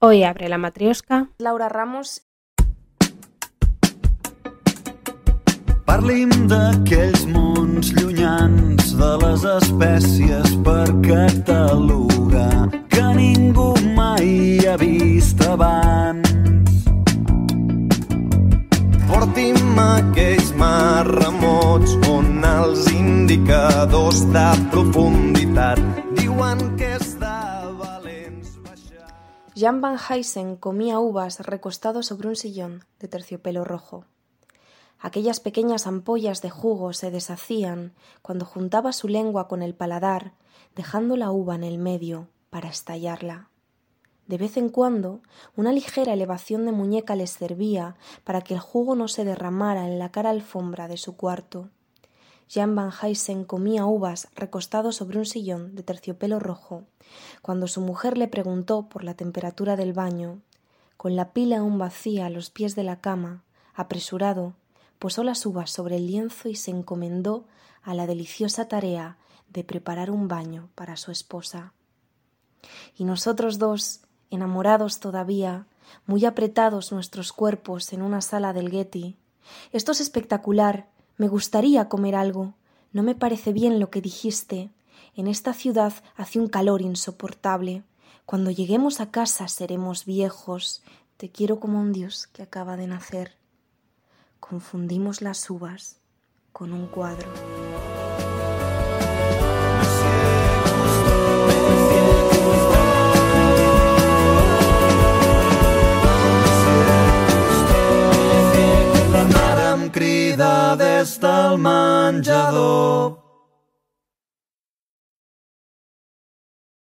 Hoy abre la matriosca. Laura Ramos. Parlim d'aquells mons llunyans de les espècies per catalogar que ningú mai ha vist abans. Porti'm aquells mars remots on els indicadors de profunditat Jan Van Heysen comía uvas recostado sobre un sillón de terciopelo rojo. Aquellas pequeñas ampollas de jugo se deshacían cuando juntaba su lengua con el paladar, dejando la uva en el medio para estallarla. De vez en cuando, una ligera elevación de muñeca les servía para que el jugo no se derramara en la cara alfombra de su cuarto. Jan Van Heysen comía uvas recostado sobre un sillón de terciopelo rojo, cuando su mujer le preguntó por la temperatura del baño. Con la pila aún vacía a los pies de la cama, apresurado, posó las uvas sobre el lienzo y se encomendó a la deliciosa tarea de preparar un baño para su esposa. Y nosotros dos, enamorados todavía, muy apretados nuestros cuerpos en una sala del Getty. Esto es espectacular. Me gustaría comer algo. No me parece bien lo que dijiste. En esta ciudad hace un calor insoportable. Cuando lleguemos a casa seremos viejos. Te quiero como un dios que acaba de nacer confundimos las uvas con un cuadro. Crida des del menjador